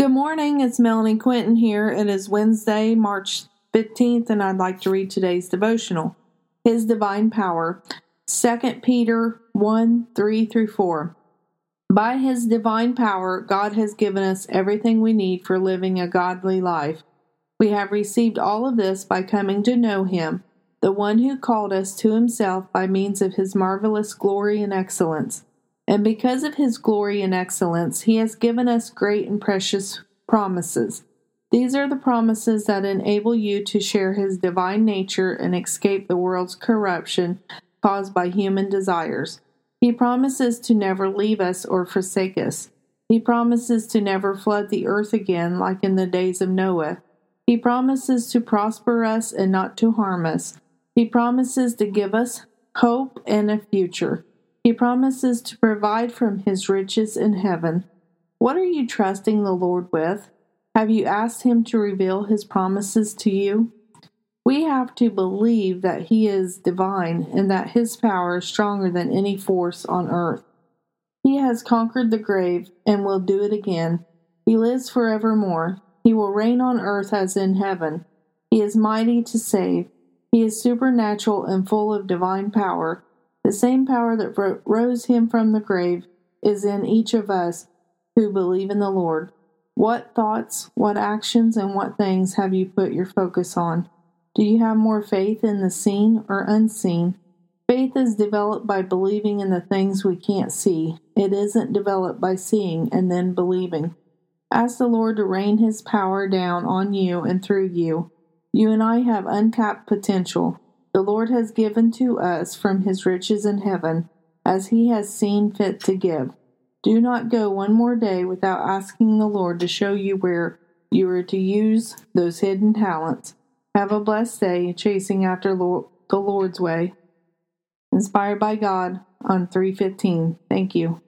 Good morning, it's Melanie Quinton here. It is Wednesday, March 15th, and I'd like to read today's devotional. His Divine Power, 2 Peter 1 3 through 4. By His divine power, God has given us everything we need for living a godly life. We have received all of this by coming to know Him, the one who called us to Himself by means of His marvelous glory and excellence. And because of his glory and excellence, he has given us great and precious promises. These are the promises that enable you to share his divine nature and escape the world's corruption caused by human desires. He promises to never leave us or forsake us. He promises to never flood the earth again like in the days of Noah. He promises to prosper us and not to harm us. He promises to give us hope and a future. He promises to provide from his riches in heaven. What are you trusting the Lord with? Have you asked him to reveal his promises to you? We have to believe that he is divine and that his power is stronger than any force on earth. He has conquered the grave and will do it again. He lives forevermore. He will reign on earth as in heaven. He is mighty to save. He is supernatural and full of divine power. The same power that rose him from the grave is in each of us who believe in the Lord. What thoughts, what actions, and what things have you put your focus on? Do you have more faith in the seen or unseen? Faith is developed by believing in the things we can't see. It isn't developed by seeing and then believing. Ask the Lord to rain His power down on you and through you. You and I have uncapped potential the Lord has given to us from his riches in heaven, as he has seen fit to give. Do not go one more day without asking the Lord to show you where you are to use those hidden talents. Have a blessed day chasing after the Lord's way. Inspired by God on 315. Thank you.